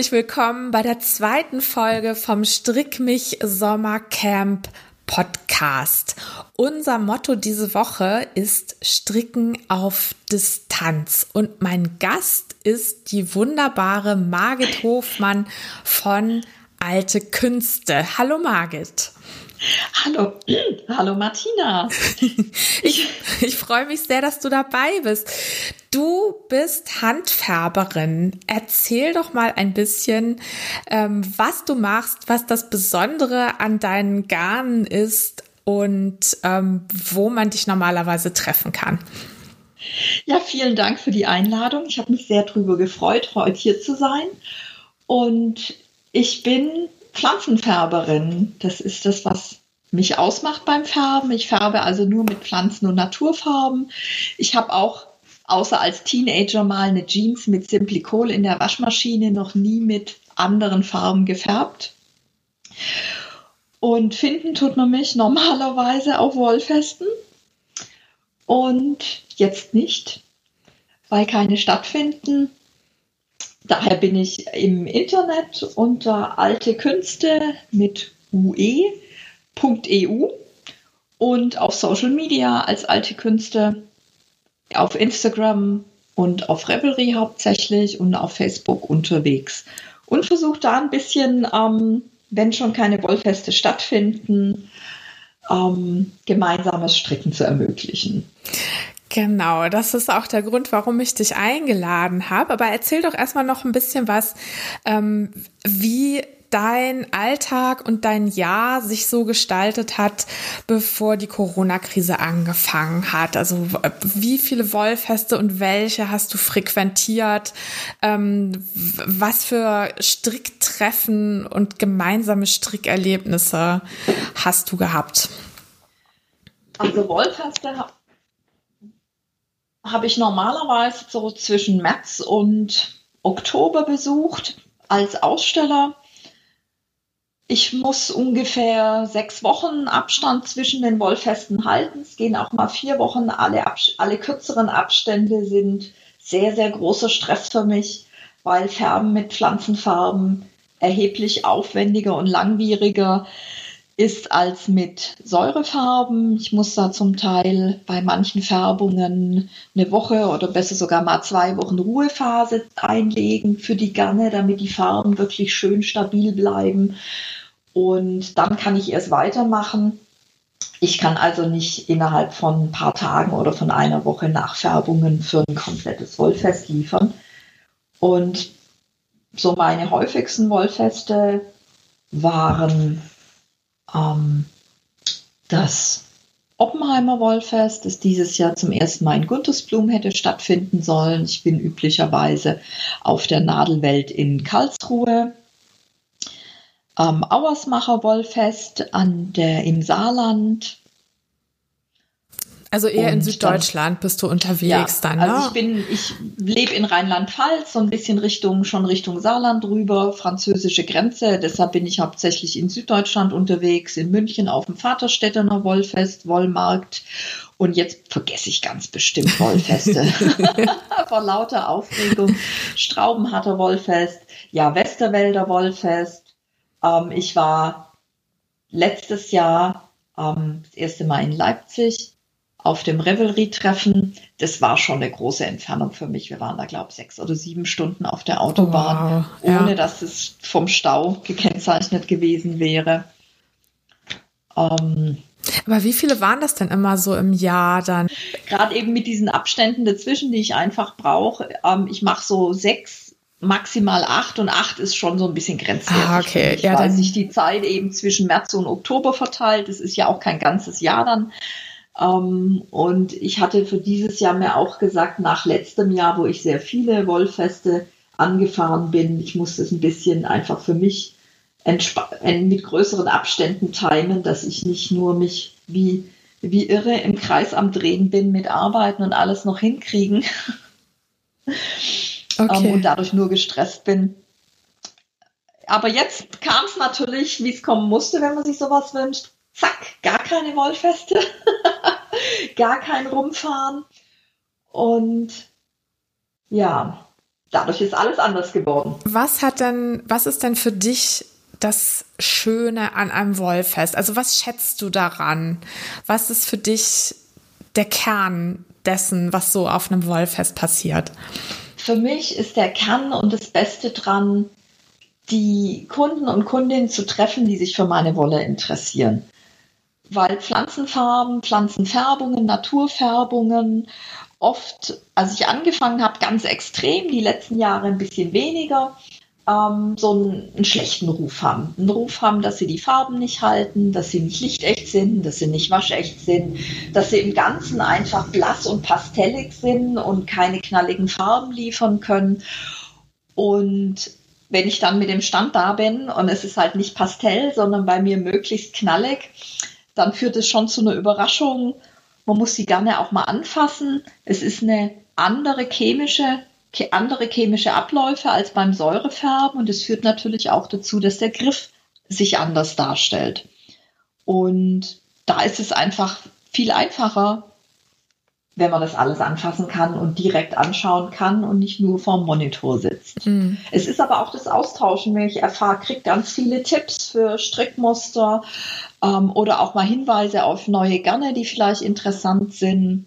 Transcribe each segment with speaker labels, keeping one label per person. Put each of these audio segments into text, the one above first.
Speaker 1: Herzlich willkommen bei der zweiten Folge vom Strick mich Sommercamp Podcast. Unser Motto diese Woche ist Stricken auf Distanz. Und mein Gast ist die wunderbare Margit Hofmann von Alte Künste. Hallo Margit.
Speaker 2: Hallo, hallo Martina.
Speaker 1: ich, ich freue mich sehr, dass du dabei bist. Du bist Handfärberin. Erzähl doch mal ein bisschen, ähm, was du machst, was das Besondere an deinen Garnen ist und ähm, wo man dich normalerweise treffen kann.
Speaker 2: Ja, vielen Dank für die Einladung. Ich habe mich sehr darüber gefreut, heute hier zu sein. Und ich bin Pflanzenfärberin. Das ist das, was mich ausmacht beim Färben. Ich färbe also nur mit Pflanzen- und Naturfarben. Ich habe auch außer als Teenager mal eine Jeans mit Simplicol in der Waschmaschine noch nie mit anderen Farben gefärbt. Und finden tut man mich normalerweise auf Wollfesten. Und jetzt nicht, weil keine stattfinden. Daher bin ich im Internet unter alte Künste mit ue.eu und auf Social Media als alte Künste, auf Instagram und auf Revelry hauptsächlich und auf Facebook unterwegs. Und versuche da ein bisschen, ähm, wenn schon keine Wollfeste stattfinden, ähm, gemeinsames Stricken zu ermöglichen.
Speaker 1: Genau, das ist auch der Grund, warum ich dich eingeladen habe. Aber erzähl doch erstmal noch ein bisschen was, ähm, wie dein Alltag und dein Jahr sich so gestaltet hat, bevor die Corona-Krise angefangen hat. Also wie viele Wollfeste und welche hast du frequentiert? Ähm, was für Stricktreffen und gemeinsame Strickerlebnisse hast du gehabt?
Speaker 2: Also Wollfeste ich normalerweise so zwischen März und Oktober besucht als Aussteller. Ich muss ungefähr sechs Wochen Abstand zwischen den Wollfesten halten. Es gehen auch mal vier Wochen. Alle, alle kürzeren Abstände sind sehr, sehr großer Stress für mich, weil Färben mit Pflanzenfarben erheblich aufwendiger und langwieriger ist als mit Säurefarben. Ich muss da zum Teil bei manchen Färbungen eine Woche oder besser sogar mal zwei Wochen Ruhephase einlegen für die Garne, damit die Farben wirklich schön stabil bleiben. Und dann kann ich erst weitermachen. Ich kann also nicht innerhalb von ein paar Tagen oder von einer Woche Nachfärbungen für ein komplettes Wollfest liefern. Und so meine häufigsten Wollfeste waren ähm, das Oppenheimer Wollfest, das dieses Jahr zum ersten Mal in Guntersblum hätte stattfinden sollen. Ich bin üblicherweise auf der Nadelwelt in Karlsruhe. Ähm, Auersmacher Wollfest an der, im Saarland
Speaker 1: also eher und in Süddeutschland dann, bist du unterwegs ja, dann,
Speaker 2: ne? Also ich bin, ich lebe in Rheinland-Pfalz, so ein bisschen Richtung, schon Richtung Saarland rüber, französische Grenze. Deshalb bin ich hauptsächlich in Süddeutschland unterwegs, in München auf dem Vaterstädtener Wollfest, Wollmarkt. Und jetzt vergesse ich ganz bestimmt Wollfeste. Vor lauter Aufregung. Straubenhatter Wollfest, ja, Westerwälder Wollfest. Ähm, ich war letztes Jahr ähm, das erste Mal in Leipzig auf dem Revelry-Treffen. Das war schon eine große Entfernung für mich. Wir waren da, glaube ich, sechs oder sieben Stunden auf der Autobahn, wow, ja. ohne dass es vom Stau gekennzeichnet gewesen wäre.
Speaker 1: Ähm, aber wie viele waren das denn immer so im Jahr dann?
Speaker 2: Gerade eben mit diesen Abständen dazwischen, die ich einfach brauche. Ähm, ich mache so sechs, maximal acht und acht ist schon so ein bisschen grenzwertig. Ah, okay. Ja, weil sich die Zeit eben zwischen März und Oktober verteilt. Das ist ja auch kein ganzes Jahr dann. Ähm, und ich hatte für dieses Jahr mir auch gesagt, nach letztem Jahr, wo ich sehr viele Wollfeste angefahren bin, ich muss es ein bisschen einfach für mich mit größeren Abständen timen, dass ich nicht nur mich wie, wie irre im Kreis am Drehen bin mit Arbeiten und alles noch hinkriegen okay. ähm, und dadurch nur gestresst bin. Aber jetzt kam es natürlich, wie es kommen musste, wenn man sich sowas wünscht zack, gar keine Wollfeste, gar kein Rumfahren. Und ja, dadurch ist alles anders geworden.
Speaker 1: Was hat denn, was ist denn für dich das Schöne an einem Wollfest? Also was schätzt du daran? Was ist für dich der Kern dessen, was so auf einem Wollfest passiert?
Speaker 2: Für mich ist der Kern und das Beste dran, die Kunden und Kundinnen zu treffen, die sich für meine Wolle interessieren. Weil Pflanzenfarben, Pflanzenfärbungen, Naturfärbungen oft, als ich angefangen habe, ganz extrem, die letzten Jahre ein bisschen weniger, ähm, so einen, einen, schlechten Ruf haben. Einen Ruf haben, dass sie die Farben nicht halten, dass sie nicht lichtecht sind, dass sie nicht waschecht sind, dass sie im Ganzen einfach blass und pastellig sind und keine knalligen Farben liefern können. Und wenn ich dann mit dem Stand da bin und es ist halt nicht Pastell, sondern bei mir möglichst knallig, dann führt es schon zu einer Überraschung. Man muss sie gerne auch mal anfassen. Es ist eine andere chemische andere chemische Abläufe als beim Säurefärben und es führt natürlich auch dazu, dass der Griff sich anders darstellt. Und da ist es einfach viel einfacher, wenn man das alles anfassen kann und direkt anschauen kann und nicht nur vorm Monitor sitzt. Mhm. Es ist aber auch das Austauschen, wenn ich erfahre, kriege ganz viele Tipps für Strickmuster ähm, oder auch mal Hinweise auf neue Garne, die vielleicht interessant sind.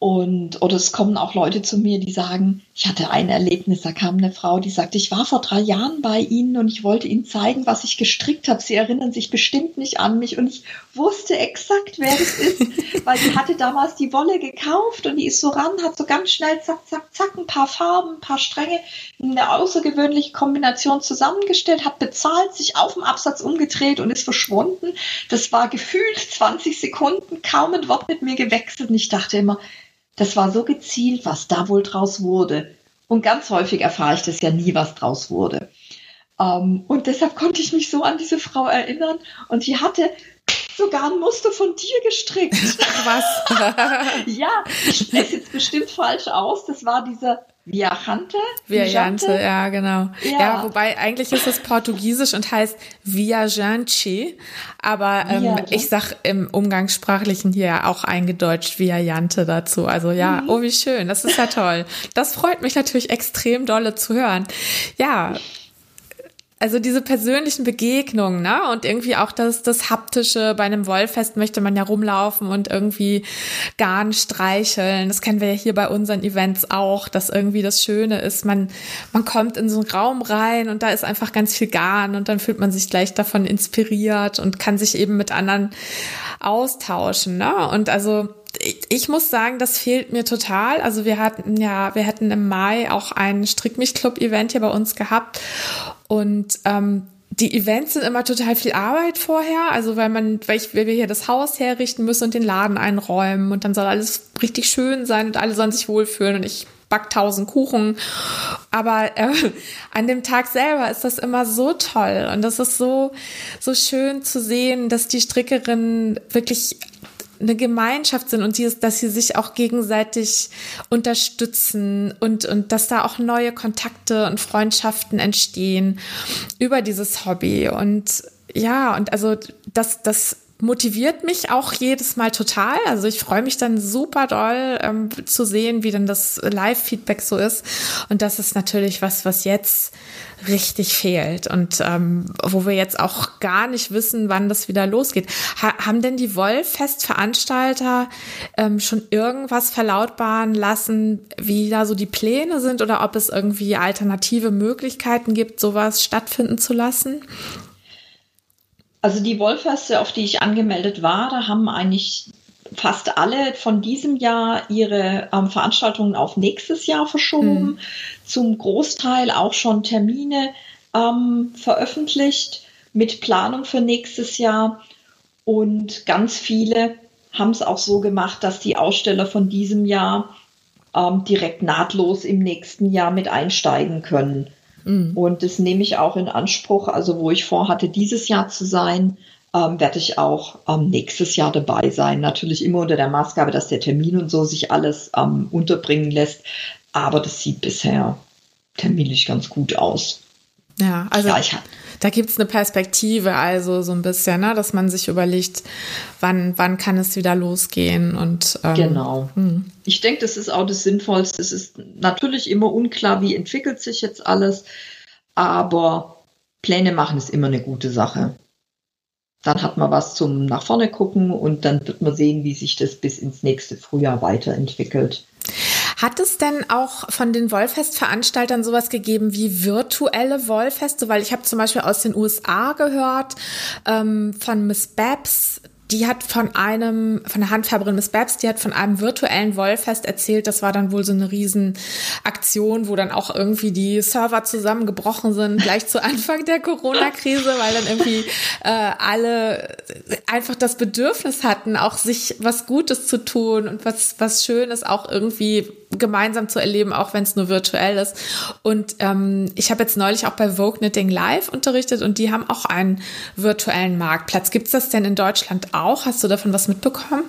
Speaker 2: Und, oder es kommen auch Leute zu mir, die sagen, ich hatte ein Erlebnis, da kam eine Frau, die sagte, ich war vor drei Jahren bei Ihnen und ich wollte Ihnen zeigen, was ich gestrickt habe. Sie erinnern sich bestimmt nicht an mich und ich wusste exakt, wer das ist, weil sie hatte damals die Wolle gekauft und die ist so ran, hat so ganz schnell zack, zack, zack, ein paar Farben, ein paar Stränge, eine außergewöhnliche Kombination zusammengestellt, hat bezahlt, sich auf dem Absatz umgedreht und ist verschwunden. Das war gefühlt 20 Sekunden, kaum ein Wort mit mir gewechselt und ich dachte immer, das war so gezielt, was da wohl draus wurde. Und ganz häufig erfahre ich das ja nie, was draus wurde. Ähm, und deshalb konnte ich mich so an diese Frau erinnern. Und die hatte sogar ein Muster von dir gestrickt.
Speaker 1: Was?
Speaker 2: ja, ich spreche jetzt bestimmt falsch aus. Das war dieser Viajante?
Speaker 1: Viajante, ja, genau. Ja. ja. wobei eigentlich ist es Portugiesisch und heißt Viajante, aber ähm, ich sag im Umgangssprachlichen hier auch eingedeutscht Viajante dazu. Also ja, mhm. oh wie schön, das ist ja toll. Das freut mich natürlich extrem dolle zu hören. Ja, also diese persönlichen Begegnungen, ne? Und irgendwie auch das, das Haptische. Bei einem Wollfest möchte man ja rumlaufen und irgendwie Garn streicheln. Das kennen wir ja hier bei unseren Events auch, dass irgendwie das Schöne ist, man, man kommt in so einen Raum rein und da ist einfach ganz viel Garn und dann fühlt man sich gleich davon inspiriert und kann sich eben mit anderen austauschen, ne? Und also, ich muss sagen, das fehlt mir total. Also wir hatten ja, wir hätten im Mai auch ein Strickmich-Club-Event hier bei uns gehabt und ähm, die Events sind immer total viel Arbeit vorher, also weil man, weil, ich, weil wir hier das Haus herrichten müssen und den Laden einräumen. Und dann soll alles richtig schön sein und alle sollen sich wohlfühlen. Und ich back tausend Kuchen. Aber äh, an dem Tag selber ist das immer so toll. Und das ist so so schön zu sehen, dass die Strickerinnen wirklich eine Gemeinschaft sind und die, dass sie sich auch gegenseitig unterstützen und, und dass da auch neue Kontakte und Freundschaften entstehen über dieses Hobby. Und ja, und also das, das motiviert mich auch jedes Mal total. Also ich freue mich dann super doll ähm, zu sehen, wie denn das Live-Feedback so ist. Und das ist natürlich was, was jetzt richtig fehlt und ähm, wo wir jetzt auch gar nicht wissen, wann das wieder losgeht. Ha haben denn die Wollfest-Veranstalter ähm, schon irgendwas verlautbaren lassen, wie da so die Pläne sind oder ob es irgendwie alternative Möglichkeiten gibt, sowas stattfinden zu lassen?
Speaker 2: Also die Wollfeste, auf die ich angemeldet war, da haben eigentlich fast alle von diesem Jahr ihre ähm, Veranstaltungen auf nächstes Jahr verschoben. Mhm. Zum Großteil auch schon Termine ähm, veröffentlicht mit Planung für nächstes Jahr. Und ganz viele haben es auch so gemacht, dass die Aussteller von diesem Jahr ähm, direkt nahtlos im nächsten Jahr mit einsteigen können. Mhm. Und das nehme ich auch in Anspruch. Also wo ich vorhatte, dieses Jahr zu sein, ähm, werde ich auch ähm, nächstes Jahr dabei sein. Natürlich immer unter der Maßgabe, dass der Termin und so sich alles ähm, unterbringen lässt. Aber das sieht bisher terminlich ganz gut aus.
Speaker 1: Ja, also ja, ich, da gibt's eine Perspektive, also so ein bisschen, ne, dass man sich überlegt, wann, wann kann es wieder losgehen und
Speaker 2: ähm, genau. Mh. Hm. Ich denke, das ist auch das Sinnvollste. Es ist natürlich immer unklar, wie entwickelt sich jetzt alles, aber Pläne machen ist immer eine gute Sache. Dann hat man was zum nach vorne gucken und dann wird man sehen, wie sich das bis ins nächste Frühjahr weiterentwickelt.
Speaker 1: Hat es denn auch von den Wollfest-Veranstaltern sowas gegeben wie virtuelle Wollfeste? Weil ich habe zum Beispiel aus den USA gehört ähm, von Miss Babs, die hat von einem, von der Handfärberin Miss Babs, die hat von einem virtuellen Wollfest erzählt. Das war dann wohl so eine Riesenaktion, wo dann auch irgendwie die Server zusammengebrochen sind, gleich zu Anfang der Corona-Krise, weil dann irgendwie äh, alle einfach das Bedürfnis hatten, auch sich was Gutes zu tun und was, was Schönes auch irgendwie gemeinsam zu erleben, auch wenn es nur virtuell ist. Und ähm, ich habe jetzt neulich auch bei Vogue Knitting Live unterrichtet und die haben auch einen virtuellen Marktplatz. Gibt es das denn in Deutschland auch? Hast du davon was mitbekommen?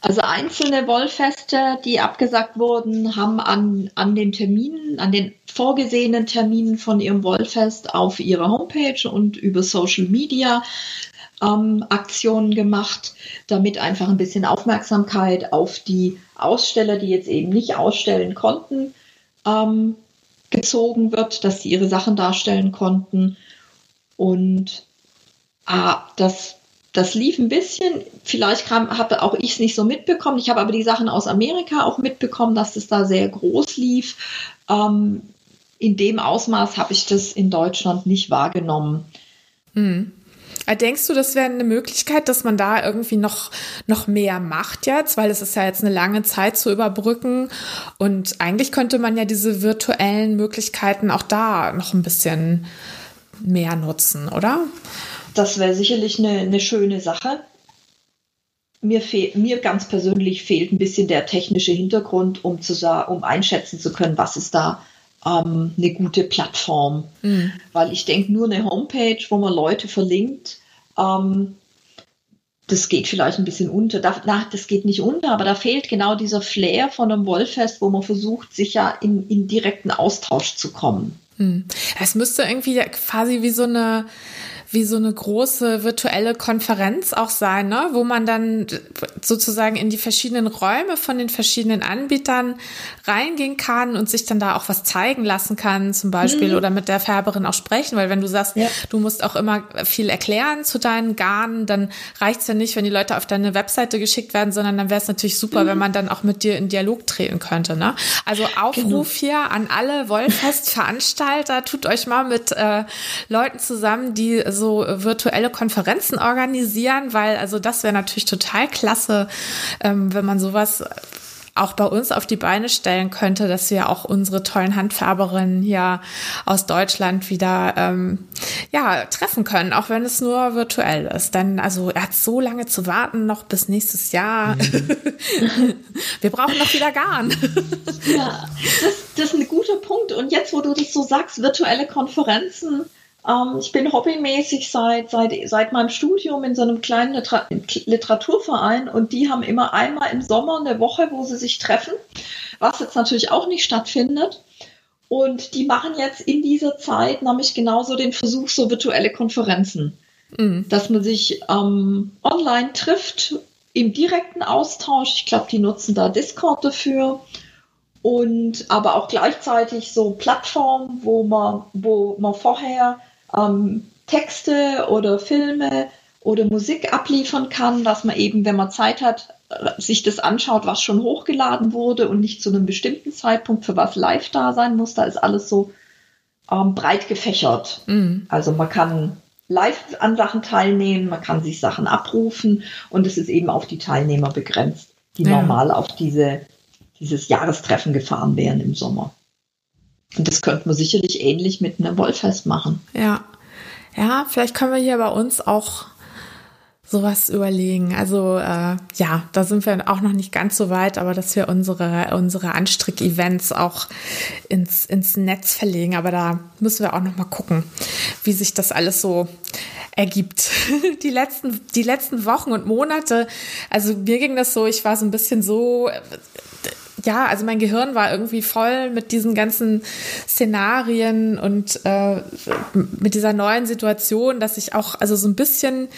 Speaker 2: Also einzelne Wollfeste, die abgesagt wurden, haben an, an den Terminen, an den vorgesehenen Terminen von ihrem Wollfest auf ihrer Homepage und über Social Media ähm, Aktionen gemacht, damit einfach ein bisschen Aufmerksamkeit auf die Aussteller, die jetzt eben nicht ausstellen konnten, ähm, gezogen wird, dass sie ihre Sachen darstellen konnten. Und ah, das, das lief ein bisschen. Vielleicht habe auch ich es nicht so mitbekommen. Ich habe aber die Sachen aus Amerika auch mitbekommen, dass es da sehr groß lief. Ähm, in dem Ausmaß habe ich das in Deutschland nicht wahrgenommen.
Speaker 1: Mhm. Äh, denkst du, das wäre eine Möglichkeit, dass man da irgendwie noch, noch mehr macht jetzt? Weil es ist ja jetzt eine lange Zeit zu überbrücken. Und eigentlich könnte man ja diese virtuellen Möglichkeiten auch da noch ein bisschen mehr nutzen, oder?
Speaker 2: Das wäre sicherlich eine, eine schöne Sache. Mir, mir ganz persönlich fehlt ein bisschen der technische Hintergrund, um, zu um einschätzen zu können, was ist da ähm, eine gute Plattform. Mhm. Weil ich denke, nur eine Homepage, wo man Leute verlinkt, ähm, das geht vielleicht ein bisschen unter. Da, na, das geht nicht unter, aber da fehlt genau dieser Flair von einem Wollfest, wo man versucht, sicher in, in direkten Austausch zu kommen.
Speaker 1: Hm. Es müsste irgendwie quasi wie so eine wie so eine große virtuelle Konferenz auch sein, ne? wo man dann sozusagen in die verschiedenen Räume von den verschiedenen Anbietern reingehen kann und sich dann da auch was zeigen lassen kann, zum Beispiel, mhm. oder mit der Färberin auch sprechen, weil wenn du sagst, ja. du musst auch immer viel erklären zu deinen Garnen, dann reicht es ja nicht, wenn die Leute auf deine Webseite geschickt werden, sondern dann wäre es natürlich super, mhm. wenn man dann auch mit dir in Dialog treten könnte. Ne? Also Aufruf genau. hier an alle Wollfest-Veranstalter, tut euch mal mit äh, Leuten zusammen, die so virtuelle Konferenzen organisieren, weil also das wäre natürlich total klasse, ähm, wenn man sowas auch bei uns auf die Beine stellen könnte, dass wir auch unsere tollen Handfärberinnen hier aus Deutschland wieder ähm, ja treffen können, auch wenn es nur virtuell ist. Denn also er hat so lange zu warten, noch bis nächstes Jahr. Mhm. wir brauchen noch wieder Garn.
Speaker 2: ja, das, das ist ein guter Punkt. Und jetzt, wo du das so sagst, virtuelle Konferenzen, ähm, ich bin hobbymäßig seit, seit, seit meinem Studium in so einem kleinen Liter Literaturverein und die haben immer einmal im Sommer eine Woche, wo sie sich treffen, was jetzt natürlich auch nicht stattfindet. Und die machen jetzt in dieser Zeit nämlich genauso den Versuch, so virtuelle Konferenzen, mhm. dass man sich ähm, online trifft im direkten Austausch. Ich glaube, die nutzen da Discord dafür und aber auch gleichzeitig so Plattformen, wo man, wo man vorher ähm, Texte oder Filme oder Musik abliefern kann, dass man eben, wenn man Zeit hat, sich das anschaut, was schon hochgeladen wurde und nicht zu einem bestimmten Zeitpunkt für was live da sein muss. Da ist alles so ähm, breit gefächert. Mhm. Also man kann live an Sachen teilnehmen, man kann sich Sachen abrufen und es ist eben auf die Teilnehmer begrenzt, die ja. normal auf diese, dieses Jahrestreffen gefahren wären im Sommer. Und das könnte man sicherlich ähnlich mit einem Wollfest machen.
Speaker 1: Ja. Ja, vielleicht können wir hier bei uns auch sowas überlegen. Also äh, ja, da sind wir auch noch nicht ganz so weit, aber dass wir unsere, unsere Anstrick-Events auch ins, ins Netz verlegen. Aber da müssen wir auch noch mal gucken, wie sich das alles so ergibt. Die letzten, die letzten Wochen und Monate, also mir ging das so, ich war so ein bisschen so ja, also mein Gehirn war irgendwie voll mit diesen ganzen Szenarien und äh, mit dieser neuen Situation, dass ich auch also so ein bisschen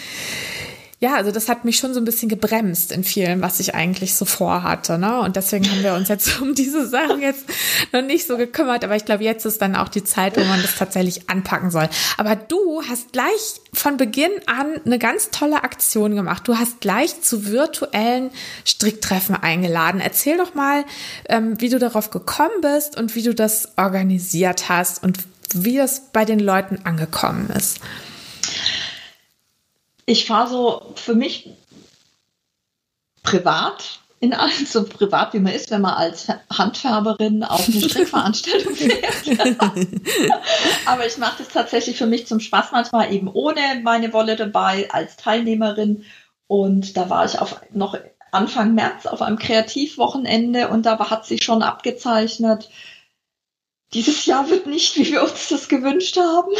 Speaker 1: ja, also das hat mich schon so ein bisschen gebremst in vielen, was ich eigentlich so vorhatte. Ne? Und deswegen haben wir uns jetzt um diese Sachen jetzt noch nicht so gekümmert. Aber ich glaube, jetzt ist dann auch die Zeit, wo man das tatsächlich anpacken soll. Aber du hast gleich von Beginn an eine ganz tolle Aktion gemacht. Du hast gleich zu virtuellen Stricktreffen eingeladen. Erzähl doch mal, ähm, wie du darauf gekommen bist und wie du das organisiert hast und wie das bei den Leuten angekommen ist
Speaker 2: ich fahre so für mich privat in allem so privat wie man ist, wenn man als Handfärberin auf eine Strickveranstaltung fährt. Aber ich mache das tatsächlich für mich zum Spaß, manchmal eben ohne meine Wolle dabei als Teilnehmerin. Und da war ich auf noch Anfang März auf einem Kreativwochenende und da hat sich schon abgezeichnet, dieses Jahr wird nicht, wie wir uns das gewünscht haben.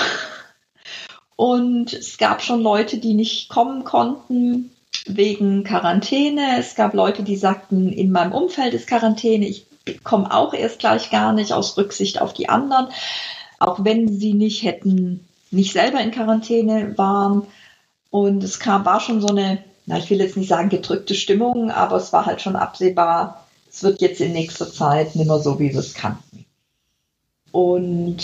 Speaker 2: Und es gab schon Leute, die nicht kommen konnten wegen Quarantäne. Es gab Leute, die sagten, in meinem Umfeld ist Quarantäne. Ich komme auch erst gleich gar nicht aus Rücksicht auf die anderen, auch wenn sie nicht hätten, nicht selber in Quarantäne waren. Und es kam, war schon so eine, na, ich will jetzt nicht sagen gedrückte Stimmung, aber es war halt schon absehbar, es wird jetzt in nächster Zeit nicht mehr so, wie wir es kannten. Und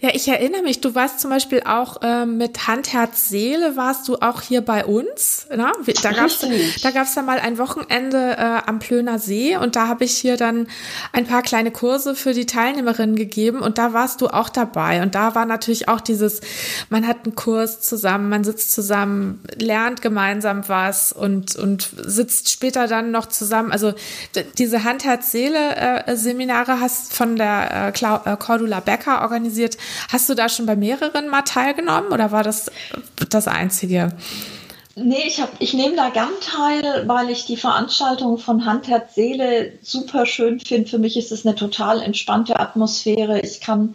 Speaker 1: ja, ich erinnere mich, du warst zum Beispiel auch äh, mit Hand, Herz, Seele, warst du auch hier bei uns. Ne? Da gab es da gab's dann mal ein Wochenende äh, am Plöner See und da habe ich hier dann ein paar kleine Kurse für die Teilnehmerinnen gegeben und da warst du auch dabei. Und da war natürlich auch dieses, man hat einen Kurs zusammen, man sitzt zusammen, lernt gemeinsam was und, und sitzt später dann noch zusammen. Also diese Hand, Herz, Seele äh, Seminare hast von der äh, Clau äh, Cordula Becker organisiert. Hast du da schon bei mehreren mal teilgenommen oder war das das einzige?
Speaker 2: Nee, ich, ich nehme da gern teil, weil ich die Veranstaltung von Hand, Herz, Seele super schön finde. Für mich ist es eine total entspannte Atmosphäre. Ich kann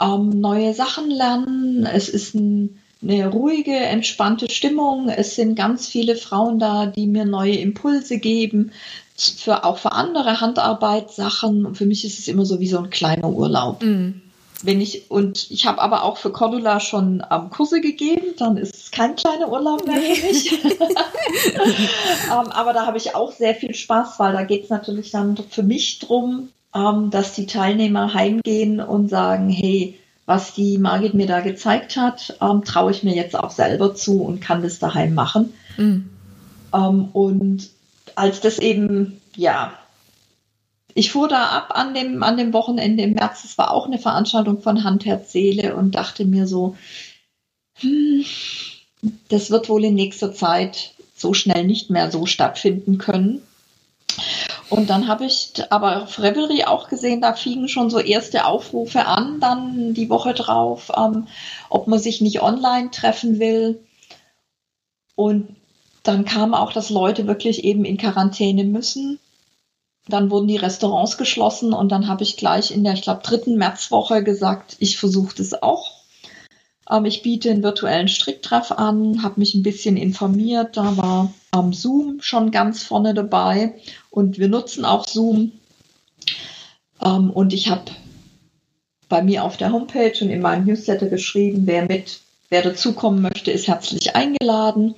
Speaker 2: ähm, neue Sachen lernen. Es ist ein, eine ruhige, entspannte Stimmung. Es sind ganz viele Frauen da, die mir neue Impulse geben, für, auch für andere Handarbeitssachen. Und für mich ist es immer so wie so ein kleiner Urlaub. Mm. Wenn ich, und ich habe aber auch für Cordula schon ähm, Kurse gegeben, dann ist es kein kleiner Urlaub mehr für mich. ähm, aber da habe ich auch sehr viel Spaß, weil da geht es natürlich dann für mich drum, ähm, dass die Teilnehmer heimgehen und sagen, hey, was die Margit mir da gezeigt hat, ähm, traue ich mir jetzt auch selber zu und kann das daheim machen. Mhm. Und als das eben, ja, ich fuhr da ab an dem, an dem Wochenende im März. Es war auch eine Veranstaltung von Hand, Herz, Seele und dachte mir so, hm, das wird wohl in nächster Zeit so schnell nicht mehr so stattfinden können. Und dann habe ich aber auf Revelry auch gesehen, da fingen schon so erste Aufrufe an, dann die Woche drauf, ähm, ob man sich nicht online treffen will. Und dann kam auch, dass Leute wirklich eben in Quarantäne müssen. Dann wurden die Restaurants geschlossen und dann habe ich gleich in der, ich glaube, dritten Märzwoche gesagt, ich versuche das auch. Ähm, ich biete einen virtuellen Stricktreff an, habe mich ein bisschen informiert. Da war ähm, Zoom schon ganz vorne dabei und wir nutzen auch Zoom. Ähm, und ich habe bei mir auf der Homepage und in meinem Newsletter geschrieben, wer mit, wer dazukommen möchte, ist herzlich eingeladen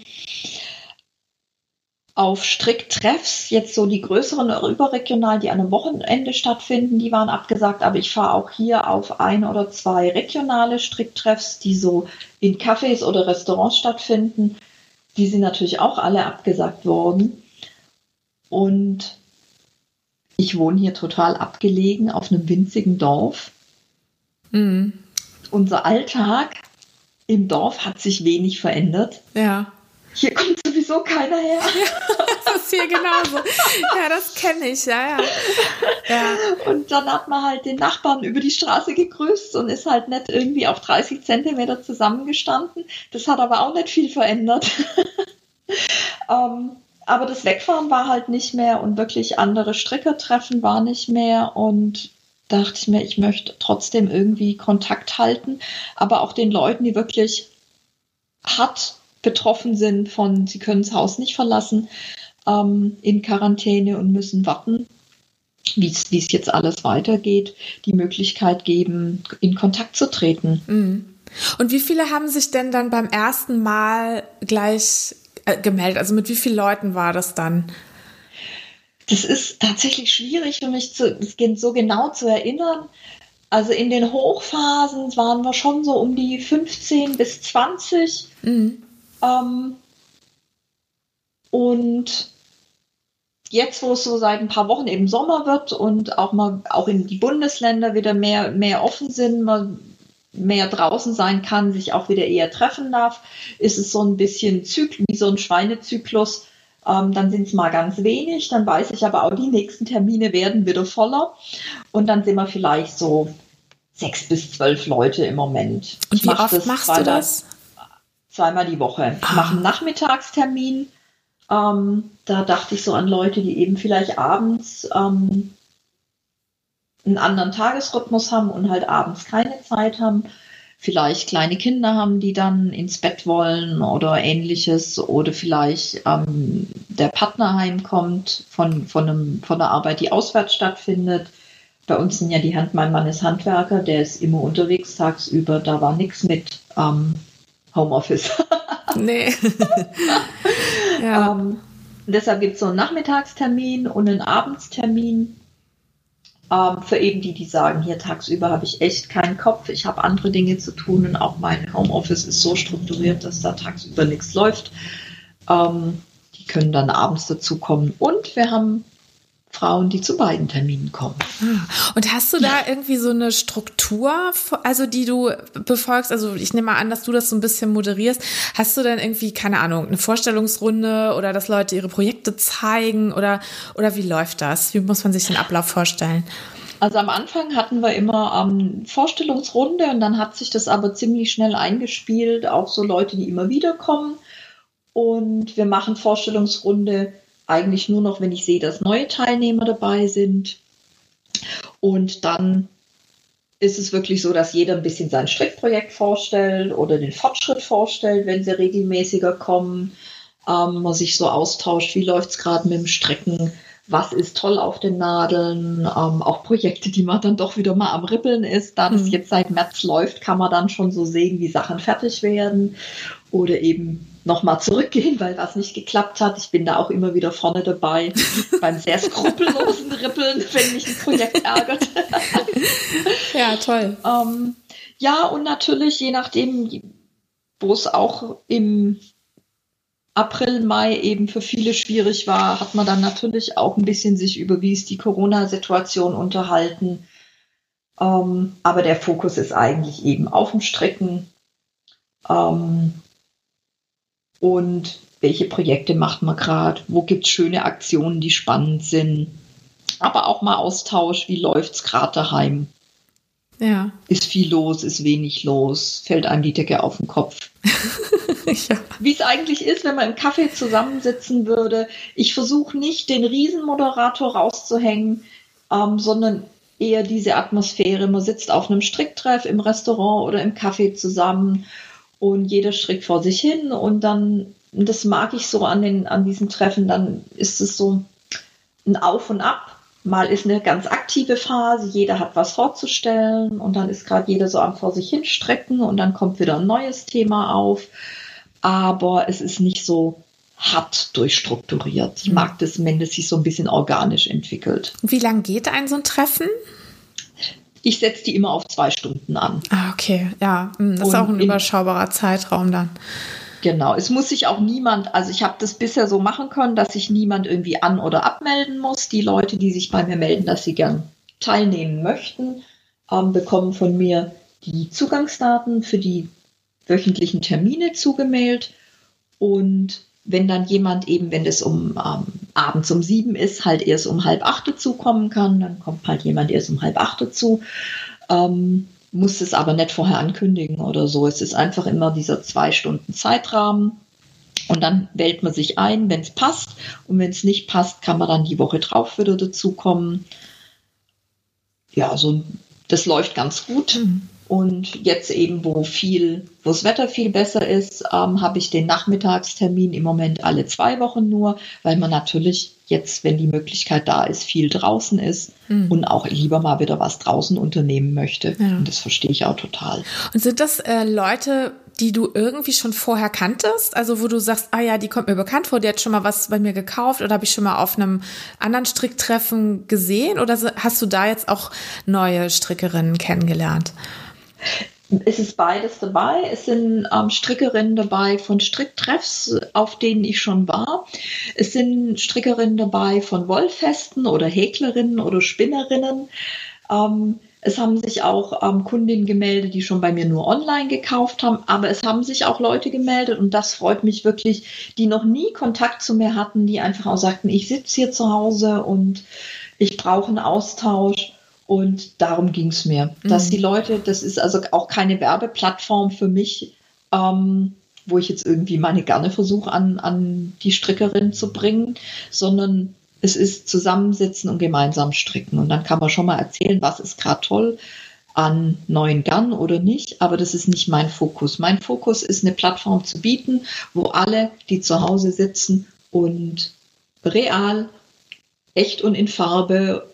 Speaker 2: auf Stricktreffs, jetzt so die größeren überregional, die an einem Wochenende stattfinden, die waren abgesagt, aber ich fahre auch hier auf ein oder zwei regionale Stricktreffs, die so in Cafés oder Restaurants stattfinden. Die sind natürlich auch alle abgesagt worden. Und ich wohne hier total abgelegen auf einem winzigen Dorf. Mhm. Unser Alltag im Dorf hat sich wenig verändert.
Speaker 1: Ja
Speaker 2: hier kommt sowieso keiner her.
Speaker 1: Ja, das ist hier genauso. Ja, das kenne ich, ja, ja,
Speaker 2: ja. Und dann hat man halt den Nachbarn über die Straße gegrüßt und ist halt nicht irgendwie auf 30 Zentimeter zusammengestanden. Das hat aber auch nicht viel verändert. ähm, aber das Wegfahren war halt nicht mehr und wirklich andere Strickertreffen war nicht mehr und dachte ich mir, ich möchte trotzdem irgendwie Kontakt halten, aber auch den Leuten, die wirklich hart betroffen sind von, sie können das Haus nicht verlassen, ähm, in Quarantäne und müssen warten, wie es jetzt alles weitergeht, die Möglichkeit geben, in Kontakt zu treten.
Speaker 1: Mhm. Und wie viele haben sich denn dann beim ersten Mal gleich äh, gemeldet? Also mit wie vielen Leuten war das dann?
Speaker 2: Das ist tatsächlich schwierig für mich zu, so genau zu erinnern. Also in den Hochphasen waren wir schon so um die 15 bis 20. Mhm. Ähm, und jetzt, wo es so seit ein paar Wochen eben Sommer wird und auch mal auch in die Bundesländer wieder mehr, mehr offen sind, man mehr draußen sein kann, sich auch wieder eher treffen darf, ist es so ein bisschen Zyklus, wie so ein Schweinezyklus. Ähm, dann sind es mal ganz wenig, dann weiß ich aber auch, die nächsten Termine werden wieder voller. Und dann sind wir vielleicht so sechs bis zwölf Leute im Moment.
Speaker 1: Und ich wie oft machst du das?
Speaker 2: Zweimal die Woche. Ich ah. mache einen Nachmittagstermin. Ähm, da dachte ich so an Leute, die eben vielleicht abends ähm, einen anderen Tagesrhythmus haben und halt abends keine Zeit haben, vielleicht kleine Kinder haben, die dann ins Bett wollen oder ähnliches oder vielleicht ähm, der Partner heimkommt von, von, einem, von der Arbeit, die auswärts stattfindet. Bei uns sind ja die Hand, mein Mann ist Handwerker, der ist immer unterwegs tagsüber, da war nichts mit ähm, Homeoffice.
Speaker 1: nee.
Speaker 2: ja. ähm, deshalb gibt es so einen Nachmittagstermin und einen Abendstermin. Ähm, für eben die, die sagen, hier tagsüber habe ich echt keinen Kopf, ich habe andere Dinge zu tun und auch mein Homeoffice ist so strukturiert, dass da tagsüber nichts läuft. Ähm, die können dann abends dazu kommen. Und wir haben Frauen, die zu beiden Terminen kommen.
Speaker 1: Ah, und hast du da irgendwie so eine Struktur, also die du befolgst? Also ich nehme mal an, dass du das so ein bisschen moderierst. Hast du denn irgendwie, keine Ahnung, eine Vorstellungsrunde oder dass Leute ihre Projekte zeigen oder, oder wie läuft das? Wie muss man sich den Ablauf vorstellen?
Speaker 2: Also am Anfang hatten wir immer ähm, Vorstellungsrunde und dann hat sich das aber ziemlich schnell eingespielt, auch so Leute, die immer wieder kommen. Und wir machen Vorstellungsrunde eigentlich nur noch, wenn ich sehe, dass neue Teilnehmer dabei sind. Und dann ist es wirklich so, dass jeder ein bisschen sein Strickprojekt vorstellt oder den Fortschritt vorstellt, wenn sie regelmäßiger kommen. Ähm, man sich so austauscht, wie läuft es gerade mit dem Strecken, was ist toll auf den Nadeln, ähm, auch Projekte, die man dann doch wieder mal am Rippeln ist. Da das mhm. jetzt seit März läuft, kann man dann schon so sehen, wie Sachen fertig werden oder eben nochmal zurückgehen, weil was nicht geklappt hat. Ich bin da auch immer wieder vorne dabei beim sehr skrupellosen Rippeln, wenn mich ein Projekt ärgert.
Speaker 1: ja, toll.
Speaker 2: Ähm, ja, und natürlich, je nachdem, wo es auch im April, Mai eben für viele schwierig war, hat man dann natürlich auch ein bisschen sich über, wie ist die Corona-Situation unterhalten. Ähm, aber der Fokus ist eigentlich eben auf dem Strecken. Ähm, und welche Projekte macht man gerade, wo gibt es schöne Aktionen, die spannend sind. Aber auch mal Austausch, wie läuft es gerade daheim?
Speaker 1: Ja.
Speaker 2: Ist viel los, ist wenig los, fällt einem die Decke auf den Kopf. ja. Wie es eigentlich ist, wenn man im Kaffee zusammensitzen würde. Ich versuche nicht, den Riesenmoderator rauszuhängen, ähm, sondern eher diese Atmosphäre. Man sitzt auf einem Stricktreff im Restaurant oder im Café zusammen und jeder strickt vor sich hin und dann, das mag ich so an, den, an diesen Treffen, dann ist es so ein Auf und Ab. Mal ist eine ganz aktive Phase, jeder hat was vorzustellen und dann ist gerade jeder so am vor sich hin strecken und dann kommt wieder ein neues Thema auf aber es ist nicht so hart durchstrukturiert. Ich mag das, wenn es sich so ein bisschen organisch entwickelt.
Speaker 1: Wie lange geht ein so ein Treffen?
Speaker 2: Ich setze die immer auf zwei Stunden an.
Speaker 1: Ah, okay, ja. Hm, das Und ist auch ein überschaubarer Zeitraum dann.
Speaker 2: Genau, es muss sich auch niemand, also ich habe das bisher so machen können, dass sich niemand irgendwie an- oder abmelden muss. Die Leute, die sich bei mir melden, dass sie gern teilnehmen möchten, ähm, bekommen von mir die Zugangsdaten für die wöchentlichen Termine zugemailt und wenn dann jemand eben, wenn es um ähm, abends um sieben ist, halt erst um halb acht dazukommen kann, dann kommt halt jemand erst um halb acht dazu. Ähm, muss es aber nicht vorher ankündigen oder so. Es ist einfach immer dieser zwei Stunden Zeitrahmen. Und dann wählt man sich ein, wenn es passt. Und wenn es nicht passt, kann man dann die Woche drauf wieder dazukommen. Ja, so das läuft ganz gut. Mhm. Und jetzt eben, wo viel, wo das Wetter viel besser ist, ähm, habe ich den Nachmittagstermin im Moment alle zwei Wochen nur, weil man natürlich jetzt, wenn die Möglichkeit da ist, viel draußen ist mhm. und auch lieber mal wieder was draußen unternehmen möchte. Ja. Und das verstehe ich auch total.
Speaker 1: Und sind das äh, Leute, die du irgendwie schon vorher kanntest? Also wo du sagst, ah ja, die kommt mir bekannt vor, die hat schon mal was bei mir gekauft oder habe ich schon mal auf einem anderen Stricktreffen gesehen? Oder hast du da jetzt auch neue Strickerinnen kennengelernt?
Speaker 2: Es ist beides dabei. Es sind ähm, Strickerinnen dabei von Stricktreffs, auf denen ich schon war. Es sind Strickerinnen dabei von Wollfesten oder Häklerinnen oder Spinnerinnen. Ähm, es haben sich auch ähm, Kundinnen gemeldet, die schon bei mir nur online gekauft haben, aber es haben sich auch Leute gemeldet und das freut mich wirklich, die noch nie Kontakt zu mir hatten, die einfach auch sagten, ich sitze hier zu Hause und ich brauche einen Austausch. Und darum ging es mir, mhm. dass die Leute, das ist also auch keine Werbeplattform für mich, ähm, wo ich jetzt irgendwie meine Garne versuche an, an die Strickerin zu bringen, sondern es ist zusammensitzen und gemeinsam stricken. Und dann kann man schon mal erzählen, was ist gerade toll an neuen Garn oder nicht, aber das ist nicht mein Fokus. Mein Fokus ist eine Plattform zu bieten, wo alle, die zu Hause sitzen und real, echt und in Farbe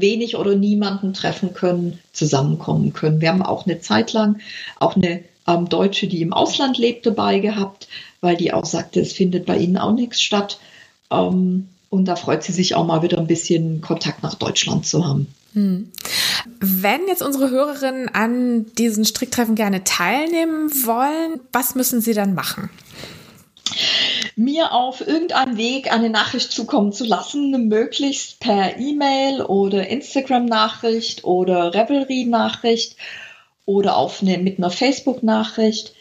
Speaker 2: wenig oder niemanden treffen können, zusammenkommen können. Wir haben auch eine Zeit lang auch eine ähm, Deutsche, die im Ausland lebt, dabei gehabt, weil die auch sagte, es findet bei ihnen auch nichts statt. Ähm, und da freut sie sich auch mal wieder ein bisschen Kontakt nach Deutschland zu haben. Hm.
Speaker 1: Wenn jetzt unsere Hörerinnen an diesen Stricktreffen gerne teilnehmen wollen, was müssen sie dann machen?
Speaker 2: Mir auf irgendeinem Weg eine Nachricht zukommen zu lassen, möglichst per E-Mail oder Instagram-Nachricht oder Revelry-Nachricht oder auf eine, mit einer Facebook-Nachricht.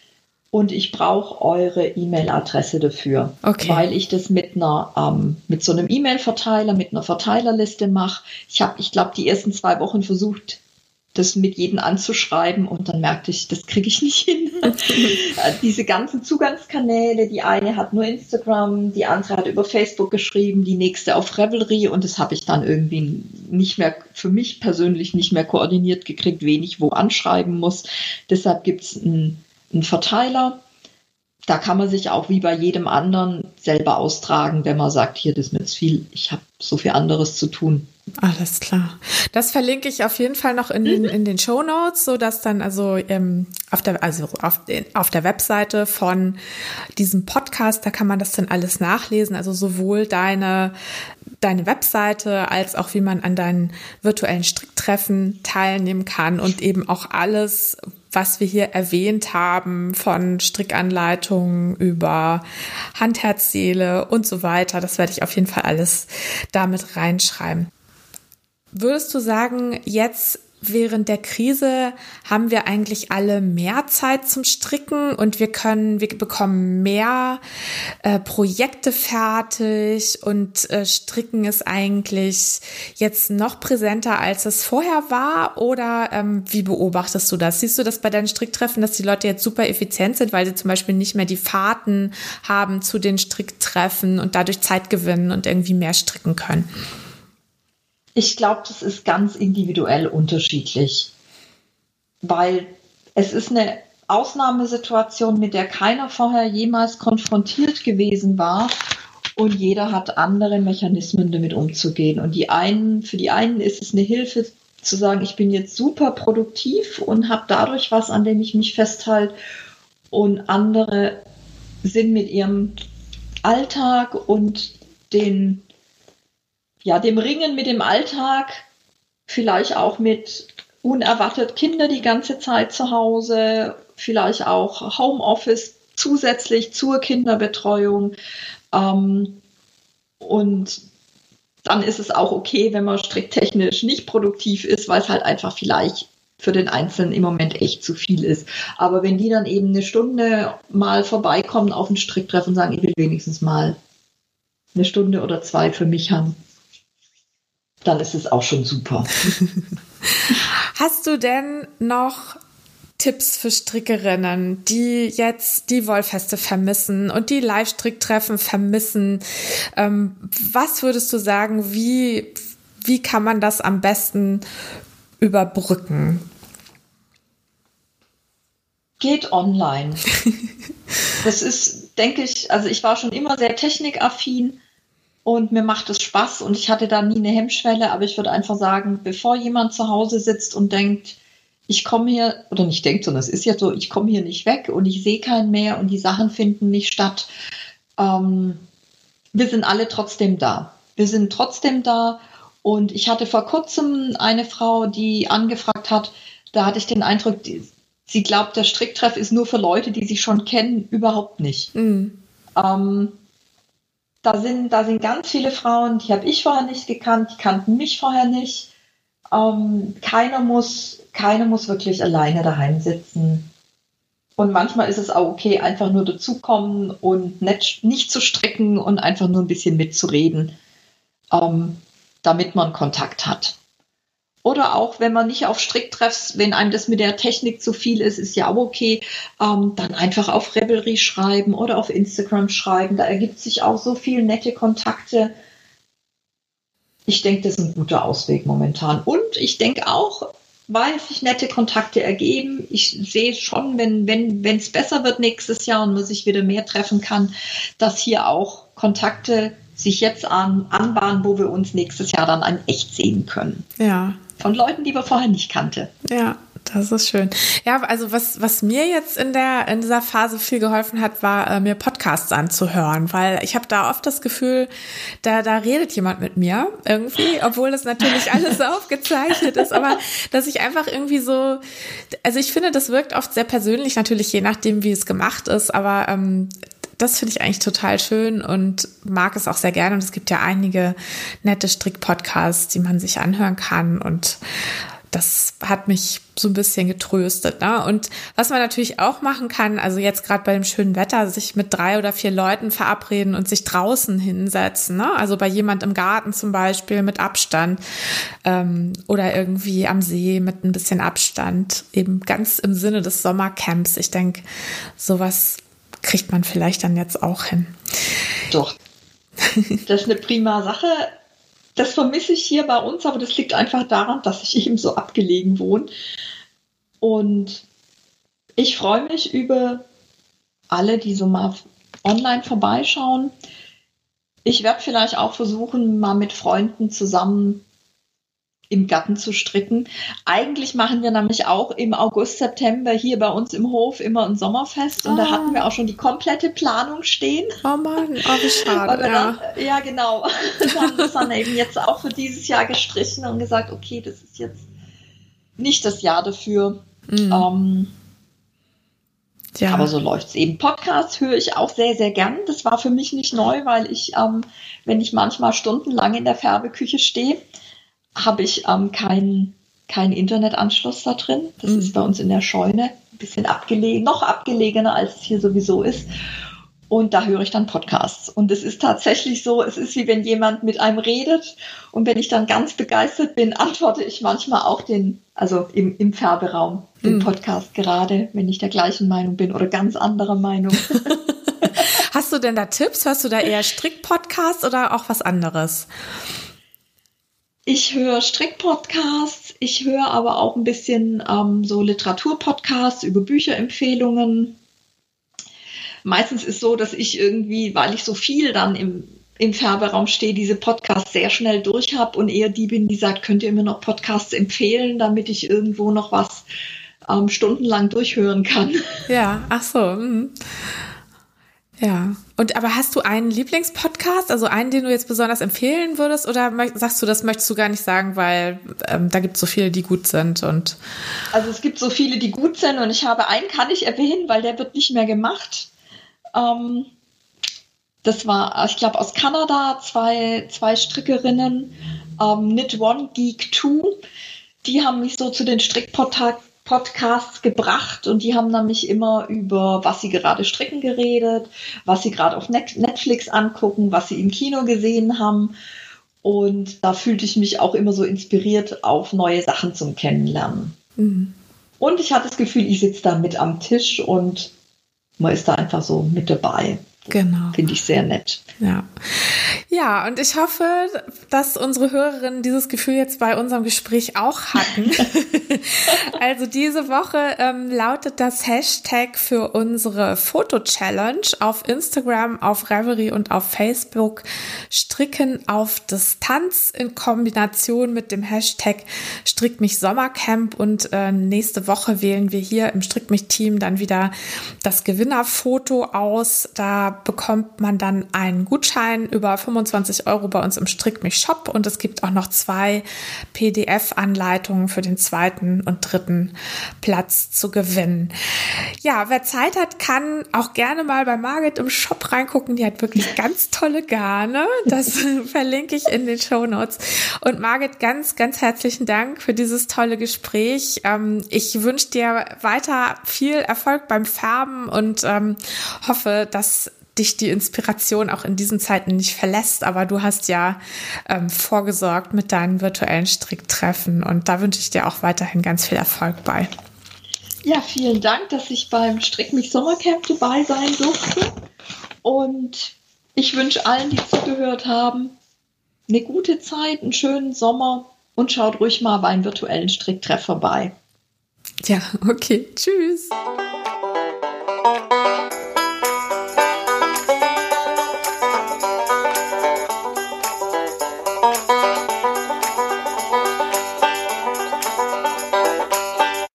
Speaker 2: Und ich brauche eure E-Mail-Adresse dafür, okay. weil ich das mit einer ähm, mit so einem E-Mail-Verteiler, mit einer Verteilerliste mache. Ich habe, ich glaube, die ersten zwei Wochen versucht, das mit jedem anzuschreiben und dann merkte ich, das kriege ich nicht hin. Diese ganzen Zugangskanäle, die eine hat nur Instagram, die andere hat über Facebook geschrieben, die nächste auf Revelry und das habe ich dann irgendwie nicht mehr, für mich persönlich nicht mehr koordiniert gekriegt, wen ich wo anschreiben muss. Deshalb gibt es einen, einen Verteiler. Da kann man sich auch wie bei jedem anderen selber austragen, wenn man sagt, hier, das ist mir zu viel, ich habe so viel anderes zu tun.
Speaker 1: Alles klar. Das verlinke ich auf jeden Fall noch in den, in den Show Notes, so dass dann also ähm, auf der also auf, den, auf der Webseite von diesem Podcast, da kann man das dann alles nachlesen. Also sowohl deine deine Webseite als auch wie man an deinen virtuellen Stricktreffen teilnehmen kann und eben auch alles, was wir hier erwähnt haben, von Strickanleitungen über Handherzseele und so weiter. Das werde ich auf jeden Fall alles damit reinschreiben. Würdest du sagen, jetzt während der Krise haben wir eigentlich alle mehr Zeit zum Stricken und wir können, wir bekommen mehr äh, Projekte fertig und äh, Stricken ist eigentlich jetzt noch präsenter, als es vorher war? Oder ähm, wie beobachtest du das? Siehst du das bei deinen Stricktreffen, dass die Leute jetzt super effizient sind, weil sie zum Beispiel nicht mehr die Fahrten haben zu den Stricktreffen und dadurch Zeit gewinnen und irgendwie mehr stricken können?
Speaker 2: Ich glaube, das ist ganz individuell unterschiedlich, weil es ist eine Ausnahmesituation, mit der keiner vorher jemals konfrontiert gewesen war und jeder hat andere Mechanismen damit umzugehen. Und die einen, für die einen ist es eine Hilfe zu sagen, ich bin jetzt super produktiv und habe dadurch was, an dem ich mich festhalte. Und andere sind mit ihrem Alltag und den ja, dem Ringen mit dem Alltag, vielleicht auch mit unerwartet Kinder die ganze Zeit zu Hause, vielleicht auch Homeoffice zusätzlich zur Kinderbetreuung. Ähm, und dann ist es auch okay, wenn man stricktechnisch nicht produktiv ist, weil es halt einfach vielleicht für den Einzelnen im Moment echt zu viel ist. Aber wenn die dann eben eine Stunde mal vorbeikommen auf ein Stricktreff und sagen, ich will wenigstens mal eine Stunde oder zwei für mich haben, dann ist es auch schon super.
Speaker 1: Hast du denn noch Tipps für Strickerinnen, die jetzt die Wollfeste vermissen und die Live-Stricktreffen vermissen? Ähm, was würdest du sagen, wie, wie kann man das am besten überbrücken?
Speaker 2: geht online. das ist, denke ich, also ich war schon immer sehr technikaffin und mir macht es Spaß und ich hatte da nie eine Hemmschwelle, aber ich würde einfach sagen, bevor jemand zu Hause sitzt und denkt, ich komme hier, oder nicht denkt, sondern es ist ja so, ich komme hier nicht weg und ich sehe keinen mehr und die Sachen finden nicht statt. Ähm, wir sind alle trotzdem da. Wir sind trotzdem da. Und ich hatte vor kurzem eine Frau, die angefragt hat, da hatte ich den Eindruck, die, sie glaubt, der Stricktreff ist nur für Leute, die sich schon kennen, überhaupt nicht. Mhm. Ähm, da, sind, da sind ganz viele Frauen, die habe ich vorher nicht gekannt, die kannten mich vorher nicht. Ähm, keiner muss keiner muss wirklich alleine daheim sitzen. Und manchmal ist es auch okay, einfach nur dazukommen und nicht, nicht zu stricken und einfach nur ein bisschen mitzureden, ähm, damit man Kontakt hat. Oder auch, wenn man nicht auf Stricktreffs, wenn einem das mit der Technik zu viel ist, ist ja auch okay, ähm, dann einfach auf Rebelry schreiben oder auf Instagram schreiben. Da ergibt sich auch so viel nette Kontakte. Ich denke, das ist ein guter Ausweg momentan. Und ich denke auch, weil sich nette Kontakte ergeben. Ich sehe schon, wenn wenn wenn es besser wird nächstes Jahr und man sich wieder mehr treffen kann, dass hier auch Kontakte sich jetzt an, anbahnen, wo wir uns nächstes Jahr dann ein echt sehen können.
Speaker 1: Ja.
Speaker 2: Von Leuten, die wir vorher nicht kannte.
Speaker 1: Ja, das ist schön. Ja, also was, was mir jetzt in der in dieser Phase viel geholfen hat, war äh, mir Podcasts anzuhören, weil ich habe da oft das Gefühl, da da redet jemand mit mir irgendwie, obwohl das natürlich alles aufgezeichnet ist, aber dass ich einfach irgendwie so, also ich finde, das wirkt oft sehr persönlich, natürlich je nachdem, wie es gemacht ist, aber ähm, das finde ich eigentlich total schön und mag es auch sehr gerne. Und es gibt ja einige nette Strick-Podcasts, die man sich anhören kann. Und das hat mich so ein bisschen getröstet. Ne? Und was man natürlich auch machen kann, also jetzt gerade bei dem schönen Wetter, sich mit drei oder vier Leuten verabreden und sich draußen hinsetzen. Ne? Also bei jemand im Garten zum Beispiel mit Abstand ähm, oder irgendwie am See mit ein bisschen Abstand. Eben ganz im Sinne des Sommercamps. Ich denke, sowas kriegt man vielleicht dann jetzt auch hin.
Speaker 2: Doch. Das ist eine prima Sache das vermisse ich hier bei uns, aber das liegt einfach daran, dass ich eben so abgelegen wohne. Und ich freue mich über alle, die so mal online vorbeischauen. Ich werde vielleicht auch versuchen, mal mit Freunden zusammen im Garten zu stricken. Eigentlich machen wir nämlich auch im August, September hier bei uns im Hof immer ein Sommerfest und ah. da hatten wir auch schon die komplette Planung stehen.
Speaker 1: Oh Mann, oh wie schade.
Speaker 2: ja. Dann, ja, genau. Wir haben das dann eben jetzt auch für dieses Jahr gestrichen und gesagt, okay, das ist jetzt nicht das Jahr dafür. Mhm. Ähm, ja. Aber so läuft es eben. Podcasts höre ich auch sehr, sehr gern. Das war für mich nicht neu, weil ich, ähm, wenn ich manchmal stundenlang in der Färbeküche stehe, habe ich ähm, keinen kein Internetanschluss da drin. Das mhm. ist bei uns in der Scheune ein bisschen abgelegen, noch abgelegener, als es hier sowieso ist. Und da höre ich dann Podcasts. Und es ist tatsächlich so, es ist wie wenn jemand mit einem redet. Und wenn ich dann ganz begeistert bin, antworte ich manchmal auch den, also im, im Färberaum, den mhm. Podcast gerade, wenn ich der gleichen Meinung bin oder ganz anderer Meinung.
Speaker 1: Hast du denn da Tipps? Hörst du da eher Strick-Podcasts oder auch was anderes?
Speaker 2: Ich höre Strickpodcasts, ich höre aber auch ein bisschen ähm, so Literaturpodcasts über Bücherempfehlungen. Meistens ist so, dass ich irgendwie, weil ich so viel dann im, im Färberaum stehe, diese Podcasts sehr schnell durch habe und eher die bin, die sagt, könnt ihr mir noch Podcasts empfehlen, damit ich irgendwo noch was ähm, stundenlang durchhören kann.
Speaker 1: Ja, ach so. Mh. Ja. Und aber hast du einen Lieblingspodcast, also einen, den du jetzt besonders empfehlen würdest, oder sagst du, das möchtest du gar nicht sagen, weil ähm, da gibt es so viele, die gut sind und
Speaker 2: also es gibt so viele, die gut sind und ich habe einen, kann ich erwähnen, weil der wird nicht mehr gemacht. Ähm, das war, ich glaube, aus Kanada, zwei, zwei Strickerinnen, ähm, Knit One, Geek Two. Die haben mich so zu den Strickpodcasts Podcasts gebracht und die haben nämlich immer über, was sie gerade stricken geredet, was sie gerade auf Netflix angucken, was sie im Kino gesehen haben. Und da fühlte ich mich auch immer so inspiriert auf neue Sachen zum Kennenlernen. Mhm. Und ich hatte das Gefühl, ich sitze da mit am Tisch und man ist da einfach so mit dabei.
Speaker 1: Genau.
Speaker 2: Finde ich sehr nett.
Speaker 1: Ja. Ja, und ich hoffe, dass unsere Hörerinnen dieses Gefühl jetzt bei unserem Gespräch auch hatten. also diese Woche ähm, lautet das Hashtag für unsere Foto-Challenge auf Instagram, auf Reverie und auf Facebook Stricken auf Distanz in Kombination mit dem Hashtag Strick mich Sommercamp und äh, nächste Woche wählen wir hier im Strick mich Team dann wieder das Gewinnerfoto aus. Da bekommt man dann einen Gutschein über 25 25 Euro bei uns im Strick mich Shop und es gibt auch noch zwei PDF-Anleitungen für den zweiten und dritten Platz zu gewinnen. Ja, wer Zeit hat, kann auch gerne mal bei Margit im Shop reingucken. Die hat wirklich ganz tolle Garne. Das verlinke ich in den Show Notes. Und Margit, ganz, ganz herzlichen Dank für dieses tolle Gespräch. Ähm, ich wünsche dir weiter viel Erfolg beim Färben und ähm, hoffe, dass dich die Inspiration auch in diesen Zeiten nicht verlässt, aber du hast ja ähm, vorgesorgt mit deinen virtuellen Stricktreffen und da wünsche ich dir auch weiterhin ganz viel Erfolg bei.
Speaker 2: Ja, vielen Dank, dass ich beim Strick mich Sommercamp dabei sein durfte und ich wünsche allen, die zugehört haben, eine gute Zeit, einen schönen Sommer und schaut ruhig mal beim virtuellen Stricktreff vorbei.
Speaker 1: Ja, okay. Tschüss.